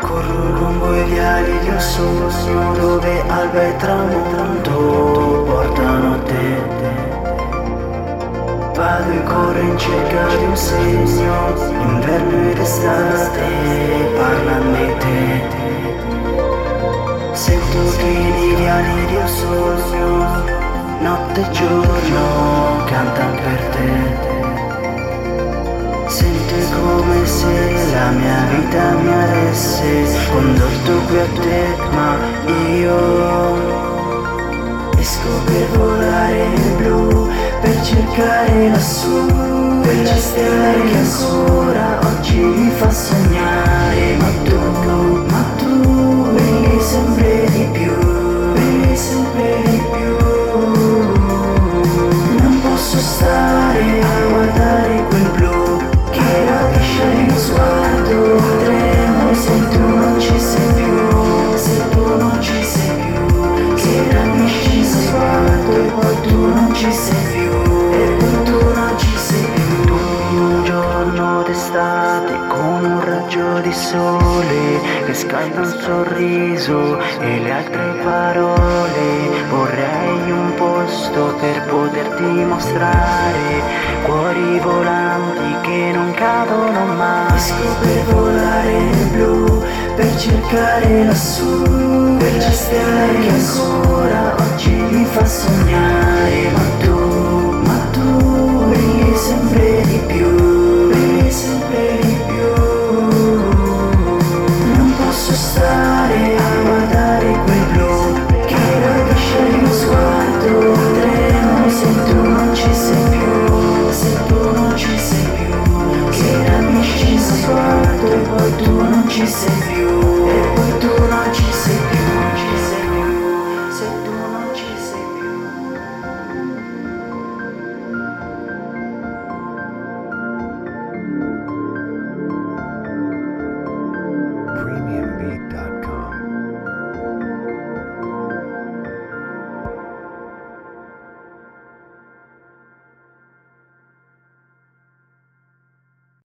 Poi viali di un sogno dove alba e tramonto portano a te. Vado e corro in cerca di un segno Inverno ed estate parlano di te. Sento che nei viali di un sogno Notte e giorno cantano per te. Sento come se la mia vita mi avesse condotto qui a te Ma io esco per volare nel blu Per cercare lassù Quella stella che ancora oggi mi fa sognare di sole Che scalda un sorriso E le altre parole. Vorrei un posto per poterti mostrare Cuori volanti che non cadono mai. Esco per volare nel blu Per cercare lassù Per la stella che ancora curva do serviu.